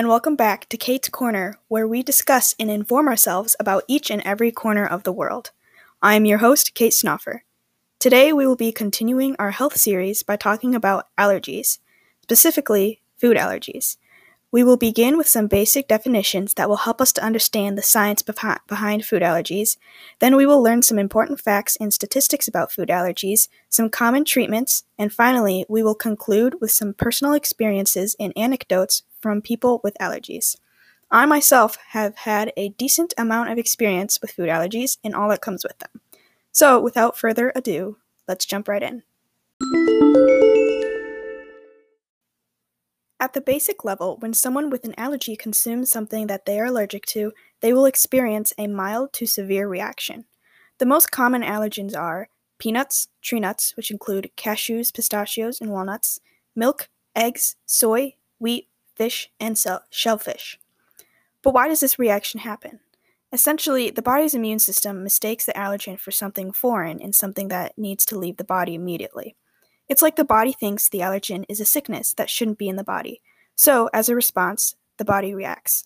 and welcome back to Kate's Corner, where we discuss and inform ourselves about each and every corner of the world. I am your host, Kate Snoffer. Today, we will be continuing our health series by talking about allergies, specifically food allergies. We will begin with some basic definitions that will help us to understand the science behind food allergies. Then we will learn some important facts and statistics about food allergies, some common treatments, and finally, we will conclude with some personal experiences and anecdotes from people with allergies. I myself have had a decent amount of experience with food allergies and all that comes with them. So, without further ado, let's jump right in. At the basic level, when someone with an allergy consumes something that they are allergic to, they will experience a mild to severe reaction. The most common allergens are peanuts, tree nuts, which include cashews, pistachios, and walnuts, milk, eggs, soy, wheat, fish, and shellfish. But why does this reaction happen? Essentially, the body's immune system mistakes the allergen for something foreign and something that needs to leave the body immediately. It's like the body thinks the allergen is a sickness that shouldn't be in the body. So, as a response, the body reacts.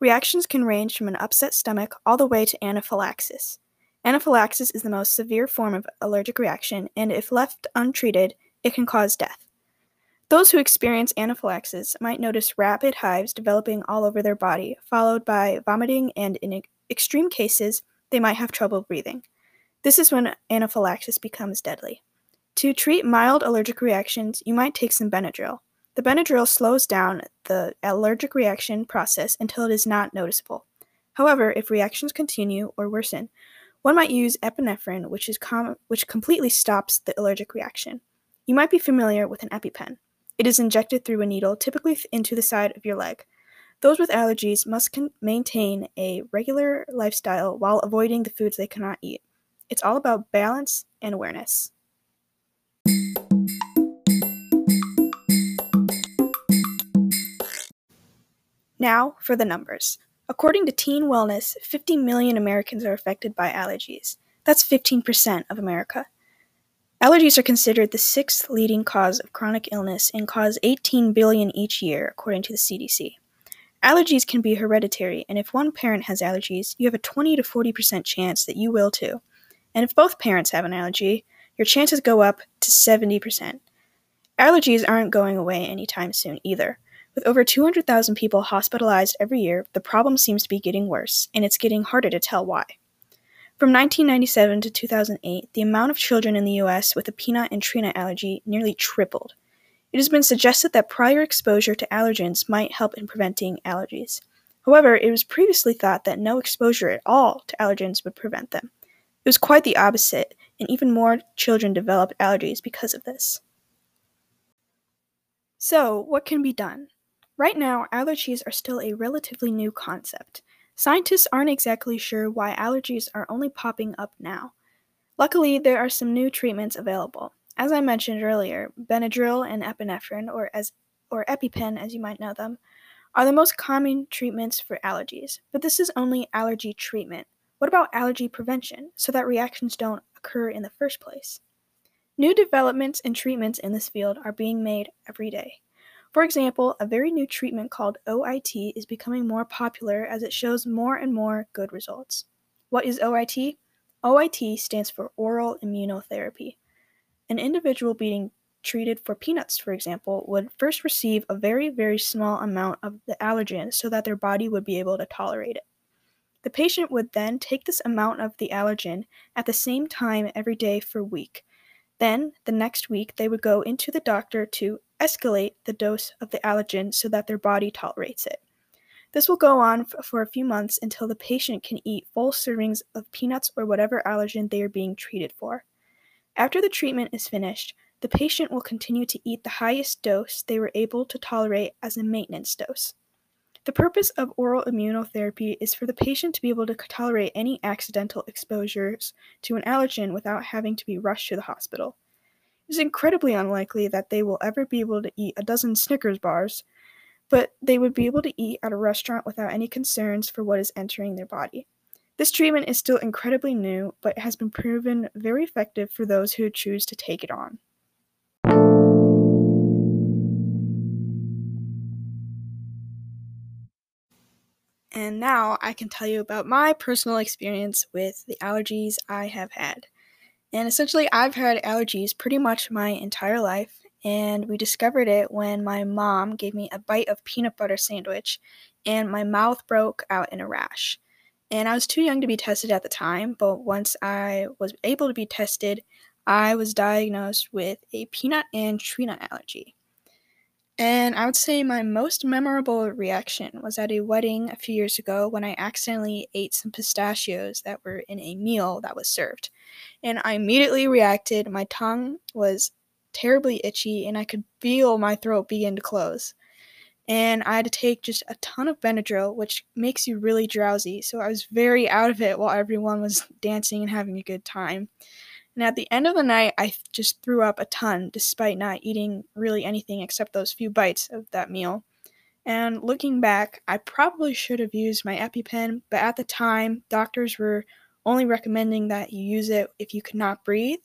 Reactions can range from an upset stomach all the way to anaphylaxis. Anaphylaxis is the most severe form of allergic reaction, and if left untreated, it can cause death. Those who experience anaphylaxis might notice rapid hives developing all over their body, followed by vomiting, and in extreme cases, they might have trouble breathing. This is when anaphylaxis becomes deadly. To treat mild allergic reactions, you might take some Benadryl. The Benadryl slows down the allergic reaction process until it is not noticeable. However, if reactions continue or worsen, one might use epinephrine, which, is com- which completely stops the allergic reaction. You might be familiar with an EpiPen. It is injected through a needle, typically into the side of your leg. Those with allergies must con- maintain a regular lifestyle while avoiding the foods they cannot eat. It's all about balance and awareness. Now for the numbers. According to Teen Wellness, 50 million Americans are affected by allergies. That's 15% of America. Allergies are considered the sixth leading cause of chronic illness and cause 18 billion each year, according to the CDC. Allergies can be hereditary, and if one parent has allergies, you have a 20 to 40% chance that you will too. And if both parents have an allergy, your chances go up to 70%. Allergies aren't going away anytime soon either. With over 200,000 people hospitalized every year, the problem seems to be getting worse, and it's getting harder to tell why. From 1997 to 2008, the amount of children in the US with a peanut and tree nut allergy nearly tripled. It has been suggested that prior exposure to allergens might help in preventing allergies. However, it was previously thought that no exposure at all to allergens would prevent them. It was quite the opposite, and even more children developed allergies because of this. So, what can be done? Right now, allergies are still a relatively new concept. Scientists aren't exactly sure why allergies are only popping up now. Luckily, there are some new treatments available. As I mentioned earlier, Benadryl and epinephrine, or as or EpiPen as you might know them, are the most common treatments for allergies. But this is only allergy treatment. What about allergy prevention so that reactions don't occur in the first place? New developments and treatments in this field are being made every day. For example, a very new treatment called OIT is becoming more popular as it shows more and more good results. What is OIT? OIT stands for oral immunotherapy. An individual being treated for peanuts, for example, would first receive a very, very small amount of the allergen so that their body would be able to tolerate it. The patient would then take this amount of the allergen at the same time every day for a week. Then, the next week, they would go into the doctor to escalate the dose of the allergen so that their body tolerates it. This will go on f- for a few months until the patient can eat full servings of peanuts or whatever allergen they are being treated for. After the treatment is finished, the patient will continue to eat the highest dose they were able to tolerate as a maintenance dose. The purpose of oral immunotherapy is for the patient to be able to tolerate any accidental exposures to an allergen without having to be rushed to the hospital. It is incredibly unlikely that they will ever be able to eat a dozen Snickers bars, but they would be able to eat at a restaurant without any concerns for what is entering their body. This treatment is still incredibly new, but has been proven very effective for those who choose to take it on. and now I can tell you about my personal experience with the allergies I have had. And essentially, I've had allergies pretty much my entire life, and we discovered it when my mom gave me a bite of peanut butter sandwich and my mouth broke out in a rash. And I was too young to be tested at the time, but once I was able to be tested, I was diagnosed with a peanut and tree nut allergy. And I would say my most memorable reaction was at a wedding a few years ago when I accidentally ate some pistachios that were in a meal that was served. And I immediately reacted. My tongue was terribly itchy, and I could feel my throat begin to close. And I had to take just a ton of Benadryl, which makes you really drowsy. So I was very out of it while everyone was dancing and having a good time. And at the end of the night, I just threw up a ton despite not eating really anything except those few bites of that meal. And looking back, I probably should have used my EpiPen, but at the time, doctors were only recommending that you use it if you could not breathe.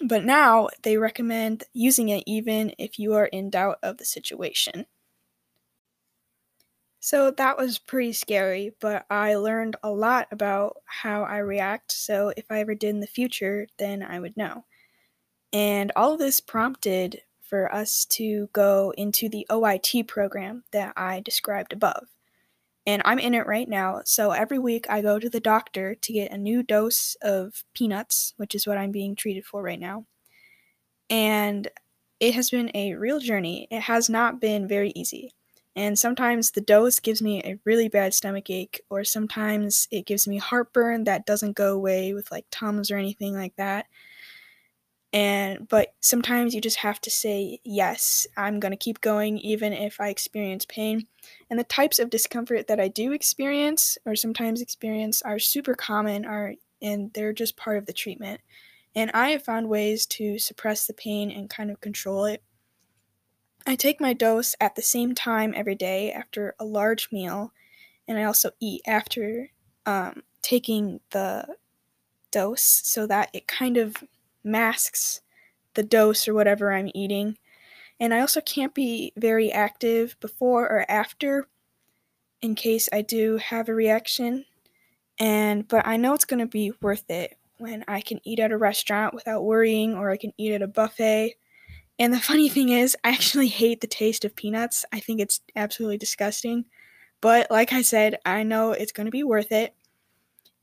But now they recommend using it even if you are in doubt of the situation. So that was pretty scary, but I learned a lot about how I react, so if I ever did in the future, then I would know. And all of this prompted for us to go into the OIT program that I described above. And I'm in it right now, so every week I go to the doctor to get a new dose of peanuts, which is what I'm being treated for right now. And it has been a real journey. It has not been very easy. And sometimes the dose gives me a really bad stomach ache, or sometimes it gives me heartburn that doesn't go away with like Tums or anything like that. And but sometimes you just have to say, yes, I'm going to keep going even if I experience pain. And the types of discomfort that I do experience or sometimes experience are super common are and they're just part of the treatment. And I have found ways to suppress the pain and kind of control it I take my dose at the same time every day after a large meal, and I also eat after um, taking the dose so that it kind of masks the dose or whatever I'm eating. And I also can't be very active before or after in case I do have a reaction. And but I know it's going to be worth it when I can eat at a restaurant without worrying or I can eat at a buffet and the funny thing is, I actually hate the taste of peanuts. I think it's absolutely disgusting. But like I said, I know it's going to be worth it.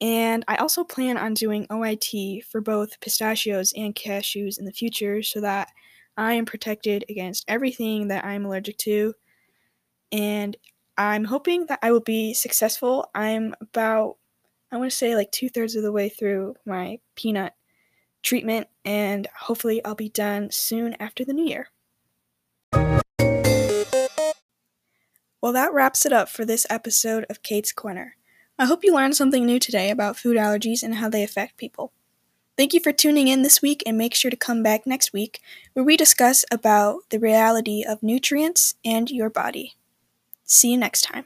And I also plan on doing OIT for both pistachios and cashews in the future so that I am protected against everything that I'm allergic to. And I'm hoping that I will be successful. I'm about, I want to say, like two thirds of the way through my peanut treatment, and hopefully, I'll be done soon after the new year. Well, that wraps it up for this episode of Kate's Corner. I hope you learned something new today about food allergies and how they affect people. Thank you for tuning in this week and make sure to come back next week where we discuss about the reality of nutrients and your body. See you next time.